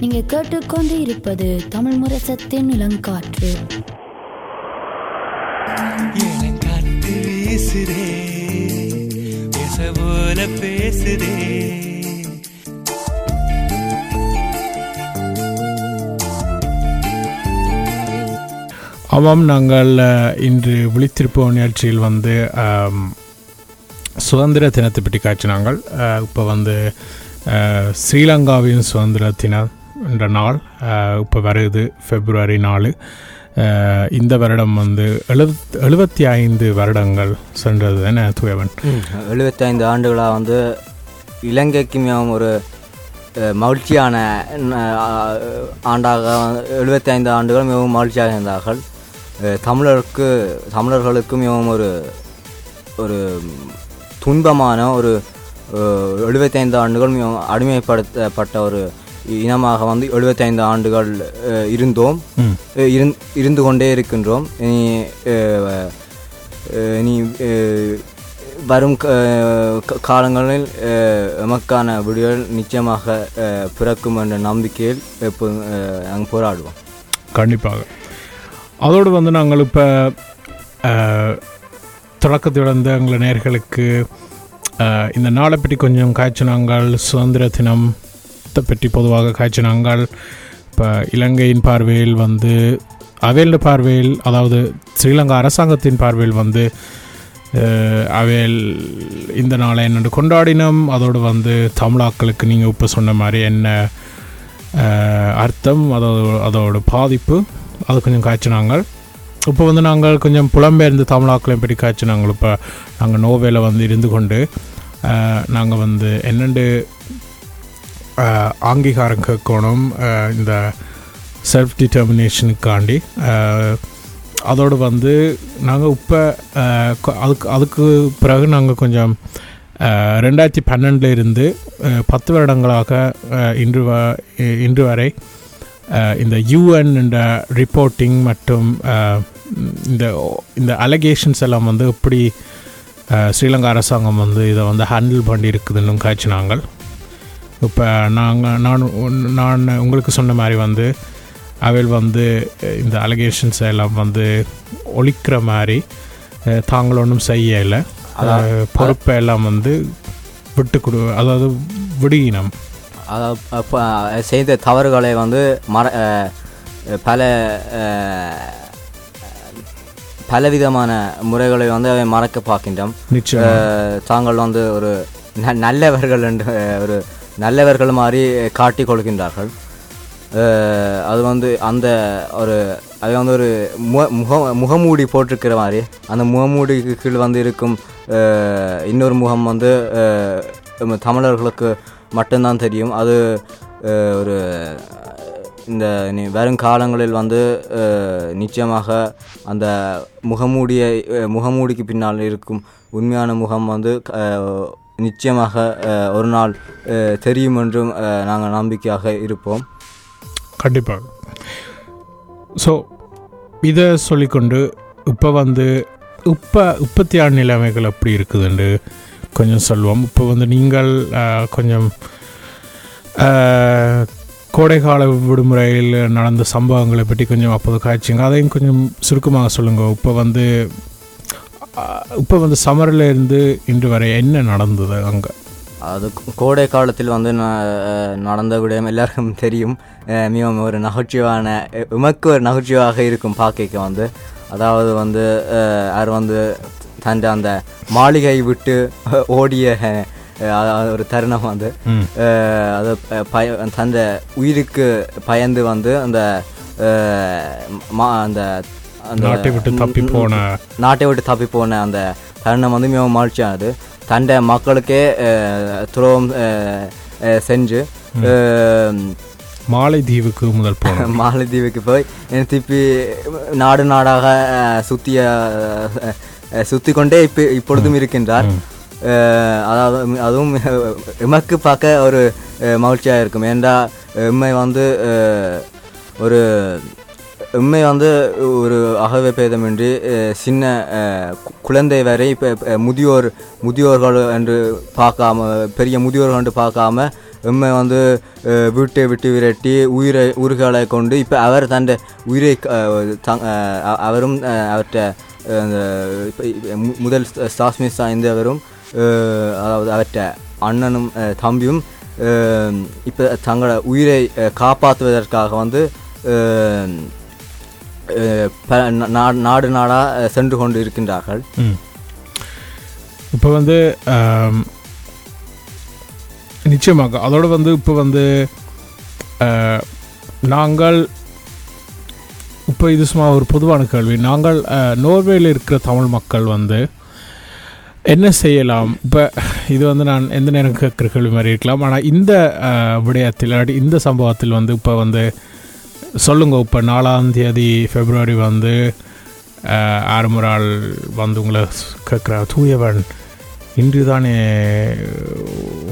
நீங்க கேட்டுக்கொண்டு இருப்பது தமிழ் முரசத்தின் இளங்காற்று. இளங்காத்து வீசுதே பேச போல பேசுதே. ஆமாம் நாங்கள் இன்று விழித்திருப்போம் நிகழ்ச்சியில் வந்து சுதந்திர தினத்தை பற்றி காய்ச்சினாங்கள் இப்போ வந்து ஸ்ரீலங்காவின் சுதந்திர தினம் என்ற நாள் இப்போ வருது ஃபெப்ரவரி நாலு. இந்த வருடம் வந்து எழுபத் எழுபத்தி ஐந்து வருடங்கள் சென்றது தானே எழுபத்தி ஐந்து ஆண்டுகளாக வந்து இலங்கைக்கு மிகவும் ஒரு மகிழ்ச்சியான ஆண்டாக எழுபத்தி ஐந்து ஆண்டுகள் மிகவும் மகிழ்ச்சியாக இருந்தார்கள். தமிழருக்கு தமிழர்களுக்கு மிகவும் ஒரு ஒரு துன்பமான ஒரு எழுபத்தைந்து ஆண்டுகள் அடிமைப்படுத்தப்பட்ட ஒரு இனமாக வந்து எழுபத்தைந்து ஆண்டுகள் இருந்தோம். இருந்து கொண்டே இருக்கின்றோம். இனி வரும் காலங்களில் எமக்கான விடியல் நிச்சயமாக பிறக்கும் என்ற நம்பிக்கையில் அஹ், நாங்கள் போராடுவோம். கண்டிப்பாக. அதோடு வந்து நாங்கள் இப்போ தொடக்கத்தில் இருந்த எங்கள் நேர்களுக்கு இந்த நாளை பற்றி கொஞ்சம் காய்ச்சினாங்கள். சுதந்திர தினத்தை பற்றி பொதுவாக காய்ச்சினாங்கள். இப்போ இலங்கையின் பார்வையில் வந்து அவேல் பார்வையில் அதாவது ஸ்ரீலங்கா அரசாங்கத்தின் பார்வையில் வந்து அஹ், அவையில் இந்த நாளை என்னென்று கொண்டாடினோம். அதோடு வந்து தமிழாக்களுக்கு நீங்கள் இப்போ சொன்ன மாதிரி என்ன அர்த்தம் அதோட அதோட பாதிப்பு அது கொஞ்சம் காய்ச்சினாங்க இப்போ வந்து நாங்கள் கொஞ்சம் புலம்பெயர்ந்து தமிழாக்களையும் பற்றி காய்ச்சினாங்க இப்போ நாங்கள் நோவேல வந்து இருந்து கொண்டு நாங்கள் வந்து என்னென்று ஆங்கீகாரம் அங்கீகாரம் கேட்கணும் இந்த செல்ஃப் டிட்டர்மினேஷனுக்காண்டி அதோடு வந்து நாங்கள் இப்போ அதுக்கு அதுக்கு பிறகு நாங்கள் கொஞ்சம் ரெண்டாயிரத்தி பன்னெண்டில் இருந்து பத்து வருடங்களாக இன்று வ இன்று வரை இந்த யூஎன் ரிப்போர்ட்டிங் மற்றும் அஹ், இந்த இந்த அலகேஷன்ஸ் எல்லாம் வந்து எப்படி அஹ், ஸ்ரீலங்கா அரசாங்கம் வந்து இதை வந்து ஹேண்டில் பண்ணி இருக்குதுன்னு காய்ச்சினாங்க இப்போ நாங்கள் நான் நான் உங்களுக்கு சொன்ன மாதிரி வந்து அவையில் வந்து இந்த அலகேஷன்ஸ் எல்லாம் வந்து ஒழிக்கிற மாதிரி தாங்கள் ஒன்றும் செய்யலை. பொறுப்பை எல்லாம் வந்து விட்டு கொடு அதாவது விடுகினம். செய்த தவறுகளை வந்து மற பல பலவிதமான முறைகளை வந்து அவை மறக்க பார்க்கின்றோம். தாங்கள் வந்து ஒரு ந- நல்லவர்கள் என்று ஒரு நல்லவர்கள் மாதிரி காட்டிக் கொள்கின்றார்கள். அது வந்து அந்த ஒரு அது வந்து ஒரு முக முக முகமூடி போட்டிருக்கிற மாதிரி அந்த முகமூடிக்கு கீழ் வந்து இருக்கும் இன்னொரு முகம் வந்து தமிழர்களுக்கு மட்டும்தான் தெரியும். அது ஒரு இந்த வரும் காலங்களில் வந்து நிச்சயமாக அந்த முகமூடியை முகமூடிக்கு பின்னால் இருக்கும் உண்மையான முகம் வந்து நிச்சயமாக ஒரு நாள் தெரியும் என்றும் நாங்கள் நம்பிக்கையாக இருப்போம். கண்டிப்பாக ஸோ இதை சொல்லிக்கொண்டு இப்போ வந்து இப்போ உற்பத்தியான நிலைமைகள் எப்படி இருக்குதுண்டு? கொஞ்சம் சொல்லுவோம். இப்போ வந்து நீங்கள் கொஞ்சம் கோடைகால விடுமுறையில் நடந்த சம்பவங்களை பற்றி கொஞ்சம் அப்போது காய்ச்சிங்க. அதையும் கொஞ்சம் சுருக்கமாக சொல்லுங்கள் இப்போ வந்து இப்போ வந்து சம்மரில் இருந்து இன்று வரை என்ன நடந்தது அங்கே? அது கோடை காலத்தில் வந்து நடந்த விடயம் எல்லாருக்கும் தெரியும். மிகவும் ஒரு நகைச்சுவான உமக்கு ஒரு நகைச்சுவாக இருக்கும் பாக்கைக்கு வந்து. அதாவது வந்து யார் அவர் வந்து தன் அந்த மாளிகை விட்டு ஓடிய ஒரு தருணம் வந்து அது பய தந்த உயிருக்கு பயந்து வந்து அந்த அந்த நாட்டை விட்டு தப்பி போன. நாட்டை விட்டு தப்பி போன அந்த தருணம் வந்து மிகவும் மகிழ்ச்சியானது. தண்டை மக்களுக்கே துரோகம் செஞ்சு மாலைதீவுக்கு முதல் போன மாலத்தீவுக்கு போய் திருப்பி நாடு நாடாக அஹ், சுத்தி கொண்டே இப்போ இப்பொழுதும் இருக்கின்றார். அதாவது அதுவும் எமக்கு பார்க்க ஒரு மகிழ்ச்சியாக இருக்கும். ஏண்டா எம்மை வந்து ஒரு எம்மை வந்து ஒரு அகவை பேதமின்றி அஹ், சின்ன குழந்தை வரை இப்போ முதியோர் முதியோர்கள் என்று பார்க்காம பெரிய முதியோர்கள் என்று பார்க்காம எம்மை வந்து வீட்டை விட்டு விரட்டி உயிரை உயிர்களை கொண்டு இப்போ அவர் தன் உயிரை அவரும் அவர்கிட்ட அஹ், அந்த இப்ப- முதல் ஸ்டாஸ்மிஸ் சாய்ந்தவரும் அதாவது அவற்ற அண்ணனும் தம்பியும் இப்போ தங்களோட உயிரை காப்பாற்றுவதற்காக வந்து ப- நா- நாடு நாடாக சென்று கொண்டு இருக்கின்றார்கள் இப்போ வந்து நிச்சயமாக அதோடு வந்து இப்போ வந்து நாங்கள் இப்போ இது சும்மா ஒரு பொதுவான கேள்வி. நாங்கள் நோர்வேயில் இருக்கிற தமிழ் மக்கள் வந்து என்ன செய்யலாம்? இப்போ இது வந்து நான் எந்த நேரம் கேட்குற கேள்வி மாதிரி இருக்கலாம். ஆனால் இந்த விடயத்தில் இந்த சம்பவத்தில் வந்து இப்போ வந்து சொல்லுங்க. இப்போ நாலாம் தேதி பிப்ரவரி வந்து ஆறுமுறால் வந்து உங்களை கேட்குற தூயவன் இன்று தானே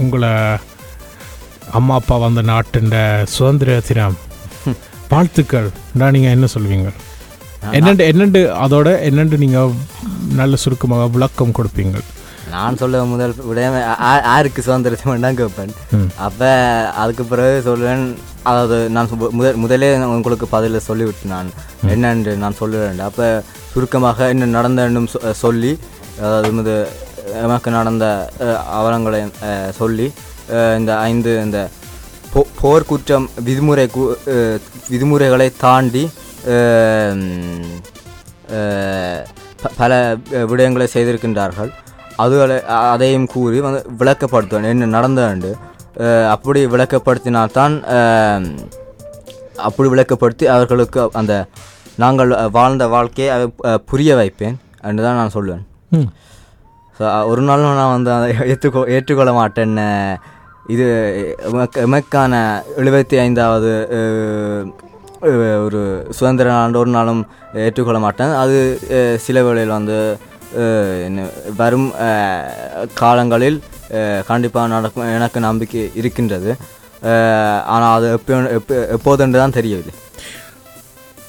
உங்களை அம்மா அப்பா வந்த நாட்டின் சுதந்திர தினம். வாழ்த்துக்கள். நீங்கள் என்ன சொல்வீங்க? என்னண்டு என்னண்டு அதோட என்னண்டு நீங்கள் நல்ல சுருக்கமாக விளக்கம் கொடுப்பீங்க? நான் சொல்ல முதல் விடயம் யாருக்கு சுதந்திரத்தை தான் கேட்பேன். அப்போ அதுக்கு பிறகு சொல்லுவேன் அதாவது நான் முதல் முதலே உங்களுக்கு பதில சொல்லிவிட்டு நான் என்னென்று நான் சொல்லுவேன் அப்போ சுருக்கமாக என்ன நடந்தேன்னு சொல்லி அதாவது இது எனக்கு நடந்த அஹ், அவலங்களை அஹ், சொல்லி இந்த ஐந்து இந்த போ போர் குற்றம் விதிமுறை விதிமுறைகளை தாண்டி பல விடயங்களை செய்திருக்கின்றார்கள். அதுகளை அதையும் கூறி வந்து விளக்கப்படுத்துவேன். என்ன நடந்தது அப்படி விளக்கப்படுத்தினால்தான் அப்படி விளக்கப்படுத்தி அவர்களுக்கு அந்த நாங்கள் வாழ்ந்த வாழ்க்கையை புரிய வைப்பேன் என்று தான் நான் சொல்லுவேன் ஒரு நாளும் நான் வந்து அதை ஏற்றுக்கொ ஏற்றுக்கொள்ள மாட்டேன் அஹ், இது எமக்கு- எமக்கான எழுபத்தி ஐந்தாவது ஒரு சுதந்திர நாள் ஒரு நாளும் ஏற்றுக்கொள்ள மாட்டேன். அது சில வேளையில் வந்து வரும் காலங்களில் கண்டிப்பாக நடக்கும் எனக்கு நம்பிக்கை இருக்கின்றது. ஆனால் அது எப்போ எப்போ எப்போதென்று தான் தெரியவில்லை.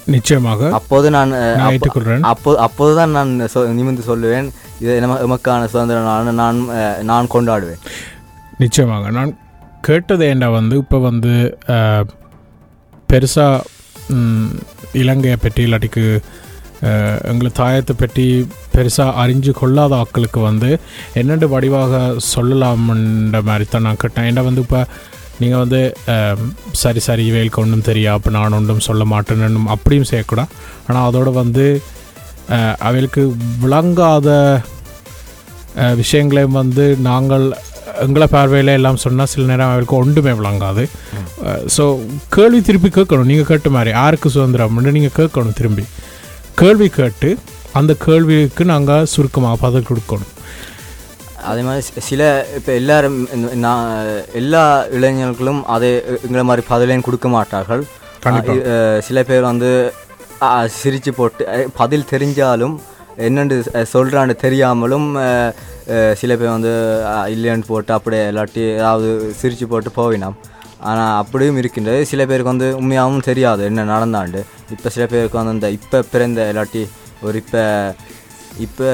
நிச்சயமாக. அப்போது நான் அஹ், நான் அப்போ- ஏற்றுக்கொள்கிறேன். அப்போ அப்போதுதான் நான் சொ நிமிர்ந்து சொல்லுவேன் இது எமக்கான சுதந்திர நாள் நான் நான் கொண்டாடுவேன். நிச்சயமாக. நான் கேட்டது ஏண்டா வந்து இப்போ வந்து பெருசாக இலங்கையை பற்றி இல்லாட்டிக்கு எங்களை தாயத்தை பற்றி பெருசாக அறிஞ்சு கொள்ளாத ஆக்களுக்கு வந்து என்னென்ன வடிவாக சொல்லலாம்ன்ற மாதிரி தான் நான் கேட்டேன். ஏன்னா வந்து இப்போ நீங்கள் வந்து சரி சரி இவைகளுக்கு ஒன்றும் தெரியா அப்போ நான் ஒன்றும் சொல்ல மாட்டேன்னு அப்படியும் செய்யக்கூடாது. ஆனால் அதோடு வந்து அஹ், அவைகளுக்கு விளங்காத விஷயங்களையும் வந்து நாங்கள் எங்களை பார்வையில் எல்லாம் சொன்னால் சில நேரம் அவருக்கு ஒன்றுமே விளங்காது. ஸோ கேள்வி திருப்பி கேட்கணும். நீங்கள் கேட்ட மாதிரி யாருக்கு சுதந்திரம்னு நீங்கள் கேட்கணும் திரும்பி. கேள்வி கேட்டு அந்த கேள்விக்கு நாங்கள் சுருக்கமாக பதில் கொடுக்கணும். அதே மாதிரி சில இப்போ எல்லாரும் நான் எல்லா இளைஞர்களும் அதே எங்களை மாதிரி பதிலையும் கொடுக்க மாட்டார்கள். சில பேர் வந்து சிரிச்சு போட்டு பதில் தெரிஞ்சாலும் என்னென்று சொல்கிறான்னு தெரியாமலும் சில பேர் வந்து இல்லைன்னு போட்டு அப்படியே இல்லாட்டி ஏதாவது சிரிச்சு போட்டு போவினோம். ஆனால் அப்படியும் இருக்கின்றது. சில பேருக்கு வந்து உண்மையாகவும் தெரியாது என்ன நடந்தாண்டு. இப்போ சில பேருக்கு வந்து இந்த இப்போ பிறந்த இல்லாட்டி ஒரு இப்போ இப்போ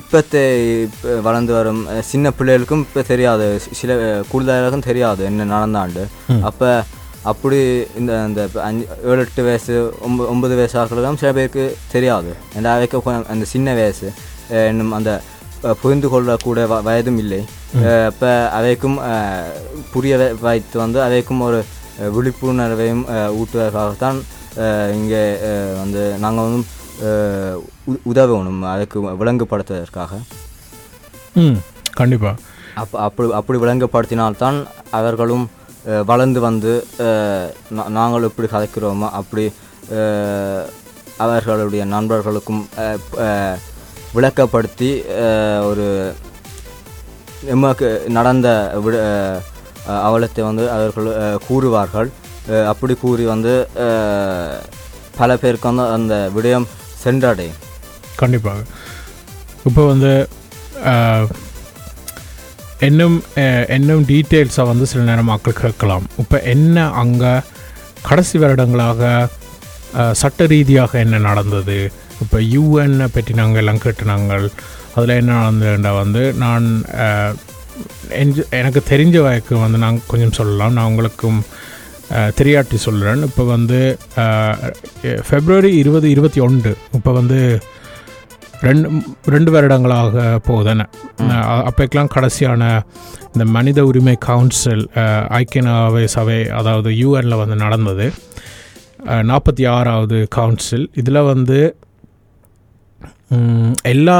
இப்போத்தை இப்போ வளர்ந்து வரும் சின்ன பிள்ளைகளுக்கும் இப்போ தெரியாது. சில கூடுதலாருக்கும் தெரியாது என்ன நடந்தாண்டு. அப்போ அப்படி இந்த இந்த அஞ்சு ஏழு எட்டு வயசு ஒம்பது ஒன்பது வயசு ஆட்களுக்கும் சில பேருக்கு தெரியாது. அவைக்கு கொஞ்சம் அந்த சின்ன வயசு அஹ், இன்னும் அந்த புரிந்து கொள்ளக்கூட வ- வயதும் இல்லை இப்போ அவைக்கும் புரிய வைத்து வந்து அவைக்கும் ஒரு விழிப்புணர்வையும் ஊட்டுவதற்காகத்தான் இங்கே வந்து நாங்கள் வந்து உதவணும் அதுக்கு விளங்குபடுத்துவதற்காக ம் கண்டிப்பாக அப் அப்படி அப்படி விளங்கப்படுத்தினால்தான் அவர்களும் வளர்ந்து வந்து நாங்கள் எப்படி கதைக்கிறோமோ அப்படி அவர்களுடைய நண்பர்களுக்கும் விளக்கப்படுத்தி ஒரு எமக்கு நடந்த விட அவலத்தை வந்து அவர்கள் கூறுவார்கள். அப்படி கூறி வந்து பல பேருக்கு வந்து அந்த விடயம் சென்றடையும். கண்டிப்பாக. இப்போ வந்து இன்னும் இன்னும் டீட்டெயில்ஸாக வந்து சில நேரம் மக்கள் கேட்கலாம். இப்போ என்ன அங்கே கடைசி வருடங்களாக சட்ட ரீதியாக என்ன நடந்தது? இப்போ யூஎன்னை பற்றி நாங்கள் எல்லாம் கேட்டு நாங்கள் அதில் என்ன நடந்ததுண்டா வந்து நான் எனக்கு தெரிஞ்ச வழக்கு வந்து நான் கொஞ்சம் சொல்லலாம். நான் உங்களுக்கும் தெரியாட்டி சொல்கிறேன் இப்போ வந்து ஃபெப்ரவரி இருபது இருபத்தி ஒன்று இப்போ வந்து ரெண்டு ரெண்டு வருடங்களாக போகுதானே அப்போக்கெல்லாம் கடைசியான இந்த மனித உரிமை கவுன்சில் ஐக்கிய நாவை சபை அதாவது யூஎனில் வந்து நடந்தது. நாற்பத்தி ஆறாவது கவுன்சில். இதில் வந்து எல்லா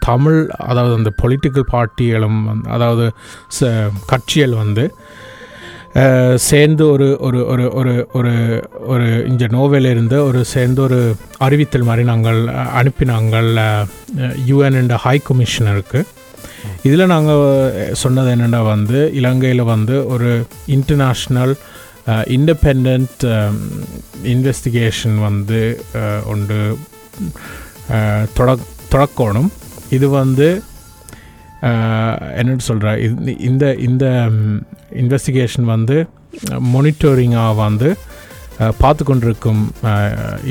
தமிழ் அதாவது அந்த பொலிட்டிக்கல் பார்ட்டிகளும் அதாவது ச- கட்சிகள் வந்து சேர்ந்து ஒரு ஒரு ஒரு ஒரு ஒரு ஒரு இந்த நோவேலிருந்து ஒரு சேர்ந்து ஒரு அறிவித்தல் மாதிரி நாங்கள் அனுப்பினாங்கள் யூஎன் என்ற ஹை கமிஷனருக்கு இதில் நாங்கள் சொன்னது என்னென்னா வந்து இலங்கையில் வந்து ஒரு இன்டர்நேஷ்னல் இண்டிபெண்ட் இன்வெஸ்டிகேஷன் வந்து உண்டு ஒன்று தொடக் தொடக்கணும். இது வந்து என்னென்னு சொல்கிற இந்த இந்த இன்வெஸ்டிகேஷன் வந்து மானிட்டரிங்காக வந்து பார்த்து கொண்டிருக்கும்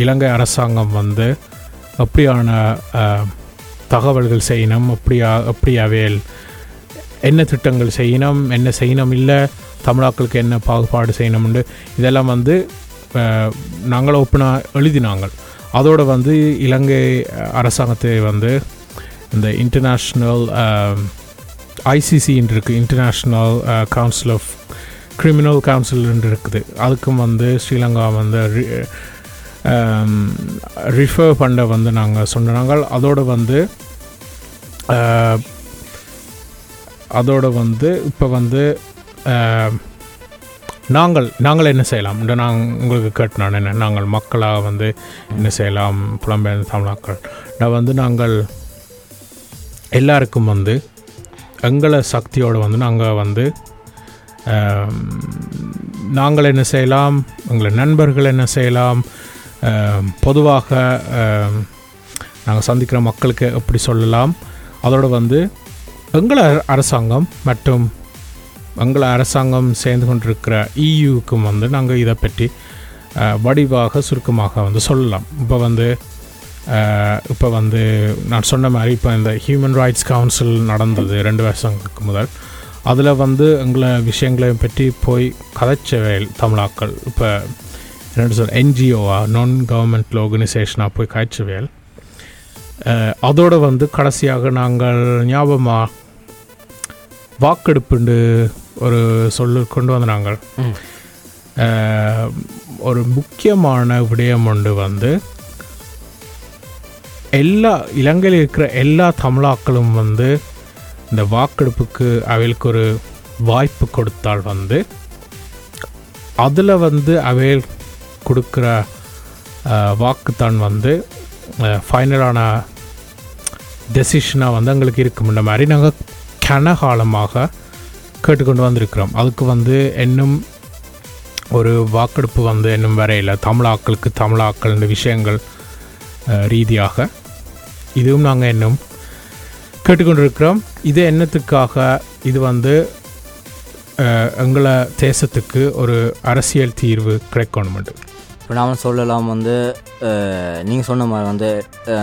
இலங்கை அரசாங்கம் வந்து அப்படியான தகவல்கள் செய்யணும் அப்படியா அப்படியாவே என்ன திட்டங்கள் செய்யணும் என்ன செய்யணும் இல்லை தமிழாக்களுக்கு என்ன பாகுபாடு செய்யணும்னு இதெல்லாம் வந்து நாங்கள் ஒப்பனாக எழுதினாங்க. அதோடு வந்து இலங்கை அரசாங்கத்தை வந்து இந்த இன்டர்நேஷ்னல் ஐசிசின்னு இருக்குது இன்டர்நேஷ்னல் கவுன்சில் ஆஃப் கிரிமினல் கவுன்சில்னு இருக்குது. அதுக்கும் வந்து ஸ்ரீலங்கா வந்து ரிஃபர் பண்ண வந்து நாங்கள். சொன்னாங்க அதோடு வந்து அதோடு வந்து இப்போ வந்து நாங்கள் நாங்கள் என்ன செய்யலாம்? இந்த நான் உங்களுக்கு கேட்டேன் என்ன நாங்கள் மக்களாக வந்து என்ன செய்யலாம்? புலம்பெயர்ந்த தமிழாக்கள்? நான் வந்து நாங்கள் எல்லாருக்கும் வந்து எங்களை சக்தியோடு வந்து நாங்கள் வந்து நாங்கள் என்ன செய்யலாம்? எங்களை நண்பர்கள் என்ன செய்யலாம்? பொதுவாக நாங்கள் சந்திக்கிற மக்களுக்கு எப்படி சொல்லலாம்? அதோடு வந்து எங்களை அரசாங்கம் மற்றும் எங்களை அரசாங்கம் சேர்ந்து கொண்டிருக்கிற இயூக்கும் வந்து நாங்கள் இதை பற்றி வடிவாக சுருக்கமாக வந்து சொல்லலாம். இப்போ வந்து இப்போ வந்து நான் சொன்ன மாதிரி இப்போ இந்த ஹியூமன் ரைட்ஸ் கவுன்சில் நடந்தது ரெண்டு வருஷங்களுக்கு முதல். அதில் வந்து எங்களை விஷயங்களை பற்றி போய் கதைச்சவேல் தமிழாக்கள். இப்போ என்ன சொல் என்ஜிஓவா நான் கவர்மெண்ட் ஆர்கனைசேஷனாக போய் காய்ச்சவேல் அதோடு வந்து கடைசியாக நாங்கள் ஞாபகமாக வாக்கெடுப்புண்டு ஒரு சொல்லு கொண்டு வந்து நாங்கள் ஒரு முக்கியமான விடயம் ஒன்று வந்து எல்லா இலங்கையில் இருக்கிற எல்லா தமிழாக்களும் வந்து இந்த வாக்கெடுப்புக்கு அவளுக்கு ஒரு வாய்ப்பு கொடுத்தால் வந்து அதில் வந்து அவைல் கொடுக்குற வாக்குத்தான் வந்து ஃபைனலான டெசிஷனாக வந்து எங்களுக்கு இருக்கும்ன்ற மாதிரி நாங்கள் கனகாலமாக கேட்டுக்கொண்டு வந்திருக்கிறோம். அதுக்கு வந்து இன்னும் ஒரு வாக்கெடுப்பு வந்து இன்னும் வரையில் தமிழாக்களுக்கு தமிழாக்கள் இந்த விஷயங்கள் ரீதியாக இதுவும் நாங்கள் இன்னும் கேட்டுக்கொண்டிருக்கிறோம். இது என்னத்துக்காக? இது வந்து எங்களை தேசத்துக்கு ஒரு அரசியல் தீர்வு கிடைக்கணுமெண்டு இப்போ நாம் சொல்லலாம் வந்து நீங்கள் சொன்ன மாதிரி வந்து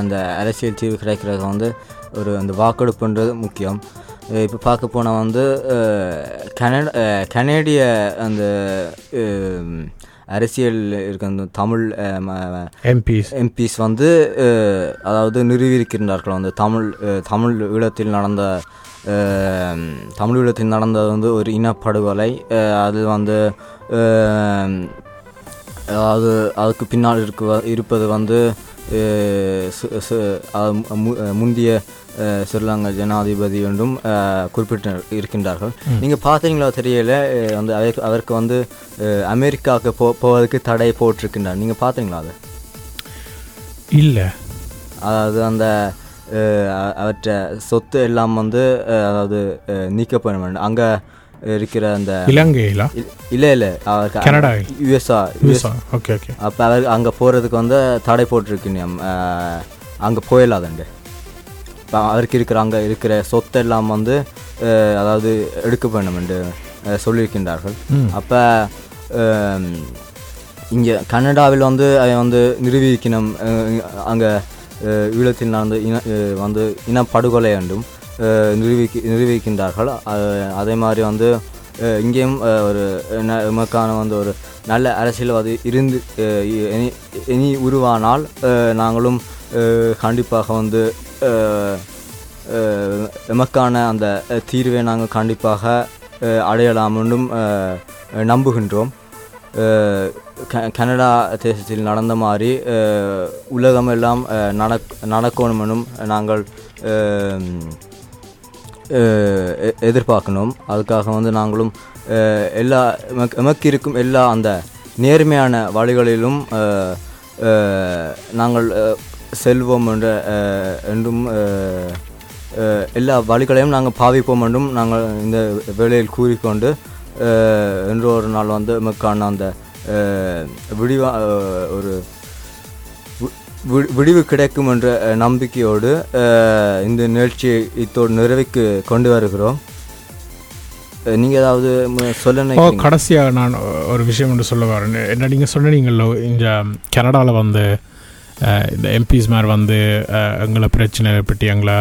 அந்த அரசியல் தீர்வு கிடைக்கிறது வந்து ஒரு அந்த வாக்கெடுப்புன்றது முக்கியம். இப்போ பார்க்க போனால் வந்து கனட கனேடிய அந்த அரசியல் இருக்க அந்த தமிழ் எம்பிஸ் எம்பிஸ் வந்து அதாவது நிறுவியிருக்கின்றார்கள். வந்து தமிழ் தமிழ் ஈழத்தில் நடந்த தமிழ் ஈழத்தில் நடந்தது வந்து ஒரு இனப்படுகொலை அது வந்து அதாவது அதுக்கு பின்னால் இருக்க இருப்பது வந்து அது முந்திய ஸ்ரீலங்கா ஜனாதிபதி என்றும் குறிப்பிட்டு இருக்கின்றார்கள். நீங்கள் பார்த்தீங்களா தெரியல வந்து அவருக்கு அவருக்கு வந்து அமெரிக்காவுக்கு போ போவதற்கு தடை போட்டிருக்கின்றார். நீங்கள் பார்த்தீங்களா அதை? இல்லை. அதாவது அந்த அவற்ற சொத்து எல்லாம் வந்து அதாவது நீக்கப்பட வேண்டும் அங்கே இருக்கிற அந்த இலங்கையிலா? இல்லை இல்லை. அவருக்கு கனடாவில்? யுஎஸ்ஆ யுஎஸ் ஓகே ஓகே. அப்போ அவர் அங்கே போகிறதுக்கு வந்து தடை போட்டிருக்கீங்க அங்கே போயிடலாதண்டு. அவருக்கு இருக்கிற அங்கே இருக்கிற சொத்து எல்லாம் வந்து அதாவது எடுக்க வேண்டும் என்று சொல்லியிருக்கின்றார்கள். அப்போ இங்கே கனடாவில் வந்து அதை வந்து நிரூபிக்கணும் அங்கே ஈழத்தில் நடந்த இன வந்து இனப்படுகொலை என்றும் நிரூபிக்க நிரூபிக்கின்றார்கள் அதே மாதிரி வந்து இங்கேயும் ஒரு ந- எமக்கான வந்து ஒரு நல்ல அரசியல்வாதி இருந்து இனி உருவானால் நாங்களும் கண்டிப்பாக வந்து எமக்கான அந்த தீர்வை நாங்கள் கண்டிப்பாக அஹ், அடையலாம் என்றும் நம்புகின்றோம். கனடா தேசத்தில் நடந்த மாதிரி உலகமெல்லாம் நடக் நடக்கணுமெனும் நாங்கள் எ- எதிர்பார்க்கணும். அதுக்காக வந்து நாங்களும் எல்லா எமக்கு இருக்கும் எல்லா அந்த நேர்மையான வழிகளிலும் நாங்கள் செல்வோம் என்ற என்றும் எல்லா வழிகளையும் நாங்கள் பாவிப்போம் என்றும் நாங்கள் இந்த வேளையில் கூறிக்கொண்டு என்று ஒரு நாள் வந்து எமக்கான அந்த விடிவா ஒரு விடிவு கிடைக்கும் என்ற நம்பிக்கையோடு இந்த நிகழ்ச்சியை இத்தோடு நிறைவுக்கு கொண்டு வருகிறோம். அஹ், நீங்க ஏதாவது சொல்ல கடைசியாக நான் ஒரு விஷயம் ஒன்று சொல்ல வரேன். என்ன நீங்கள் சொன்னீங்களோ இந்த கனடாவில் வந்து இந்த எம்பிஸ் மாதிரி வந்து எங்களை பிரச்சனை பற்றி எங்களை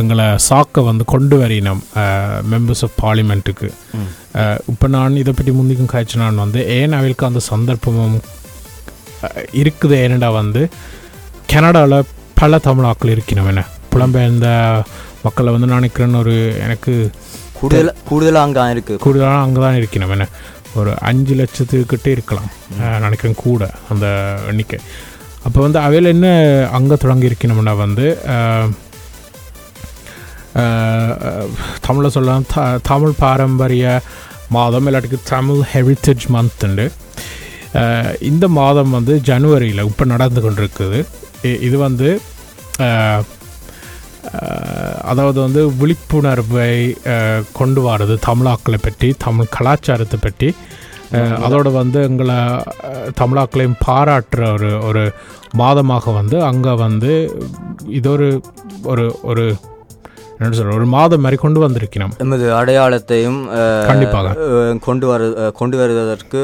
எங்களை சாக்க வந்து கொண்டு வரினோம் மெம்பர்ஸ் ஆஃப் பார்லிமெண்ட்டுக்கு. இப்போ நான் இதை பற்றி முந்திக்கும் காய்ச்சி நான் வந்து ஏன் அவளுக்கு அந்த சந்தர்ப்பமும் இருக்குது ஏனடா வந்து கனடாவில் பல தமிழாக்கள் இருக்கணும் என்ன புலம்பெயர்ந்த மக்களை வந்து நான் நினைக்கிறேன்னு ஒரு எனக்கு கூடுதல் கூடுதலாக அங்கே இருக்கு. கூடுதலாக அங்கே தான் இருக்கணும் என்ன ஒரு அஞ்சு லட்சத்துக்கிட்டே இருக்கலாம். நினைக்கிறேன் கூட அந்த எண்ணிக்கை. அப்போ வந்து அவையில் என்ன அங்கே தொடங்கி இருக்கணும்னா வந்து தமிழை தமிழில் சொல்லலாம் த தமிழ் பாரம்பரிய மாதம் இல்லாட்டிக்கு தமிழ் ஹெரிட்டேஜ் மந்த்துண்டு இந்த மாதம் வந்து ஜனவரியில் இப்போ நடந்து கொண்டிருக்குது. இ- இது வந்து அதாவது வந்து விழிப்புணர்வை கொண்டு வர்றது தமிழாக்களை பற்றி தமிழ் கலாச்சாரத்தை பற்றி. அதோட வந்து எங்களை தமிழாக்களையும் பாராட்டுற ஒரு ஒரு மாதமாக வந்து அங்கே வந்து இது ஒரு ஒரு ஒரு என்ன சொல்ற ஒரு மாதம் மாதிரி கொண்டு வந்திருக்கணும் எமது அடையாளத்தையும் கண்டிப்பாக. கொண்டு வரு கொண்டு வருவதற்கு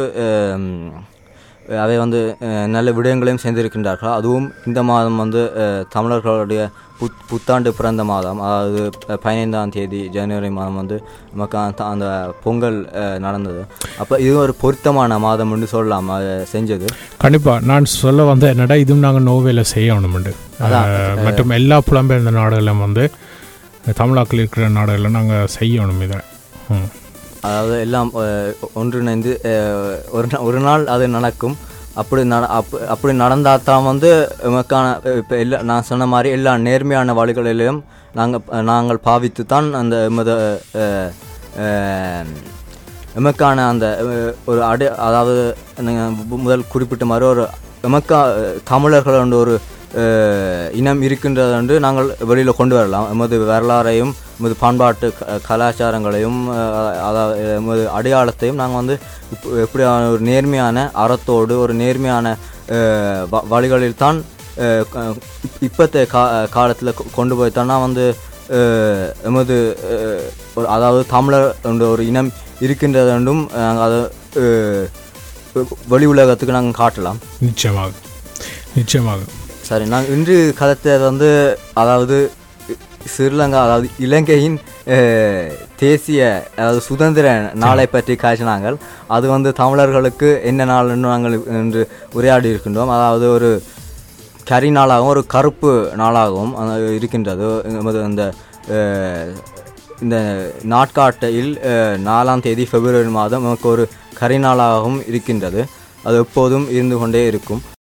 அவை வந்து நல்ல விடயங்களையும் செய்திருக்கின்றார்கள். அதுவும் இந்த மாதம் வந்து தமிழர்களுடைய புத் புத்தாண்டு பிறந்த மாதம். அதாவது பதினைந்தாம் தேதி ஜனவரி மாதம் வந்து நமக்கு அந்த- அந்த பொங்கல் நடந்தது. அப்போ இது ஒரு பொருத்தமான மாதம் என்று சொல்லலாம் அதை செஞ்சது. கண்டிப்பாக நான் சொல்ல வந்த என்னடா இதுவும் நாங்கள் நோவேல செய்யணும்ண்டு. மற்றும் எல்லா புலம்பெயர்ந்த நாடுகளும் வந்து தமிழாக்கள் இருக்கிற நாடுகளில் நாங்கள் செய்யணும் இதை. ம். அதாவது எல்லாம் ஒன்றிணைந்து ஒரு ஒரு நாள் அது நடக்கும். அப்படி நட அப் அப்படி நடந்தால் தான் வந்து எமக்கான இப்போ எல்லா நான் சொன்ன மாதிரி எல்லா நேர்மையான வழிகளிலும் நாங்கள் நாங்கள் பாவித்து தான் அந்த எமது எமக்கான அந்த ஒரு அடு அதாவது நீங்கள் முதல் குறிப்பிட்ட மாதிரி ஒரு எமக்கா தமிழர்கள் ஒரு இனம் இருக்கின்றது என்று நாங்கள் வெளியில் கொண்டு வரலாம். எமது வரலாறையும் எமது பண்பாட்டு க- கலாச்சாரங்களையும் அதாவது எமது அடையாளத்தையும் நாங்கள் வந்து இப்ப- எப்படியான ஒரு நேர்மையான அறத்தோடு ஒரு நேர்மையான வ- வழிகளில் தான் இப்பத்த கா காலத்தில் கொண்டு போய் வந்து எமது ஒரு அதாவது தமிழர் என்ற ஒரு இனம் இருக்கின்றது என்றும் நாங்கள் அதை வெளி உலகத்துக்கு நாங்கள் காட்டலாம். நிச்சயமாக. நிச்சயமாக. சரி நான் இன்று கதைத்தது வந்து அதாவது ஸ்ரீலங்கா அதாவது இலங்கையின் தேசிய அதாவது சுதந்திர நாளை பற்றி காய்ச்சினாங்கள். அது வந்து தமிழர்களுக்கு என்ன நாள்னு நாங்கள் இன்று உரையாடி இருக்கின்றோம். அதாவது ஒரு கரி நாளாகவும் ஒரு கருப்பு நாளாகவும் இருக்கின்றது. நமது அந்த இந்த நாட்காட்டையில் நாலாம் தேதி பிப்ரவரி மாதம் நமக்கு ஒரு கரி நாளாகவும் இருக்கின்றது. அது எப்போதும் இருந்து கொண்டே இருக்கும்.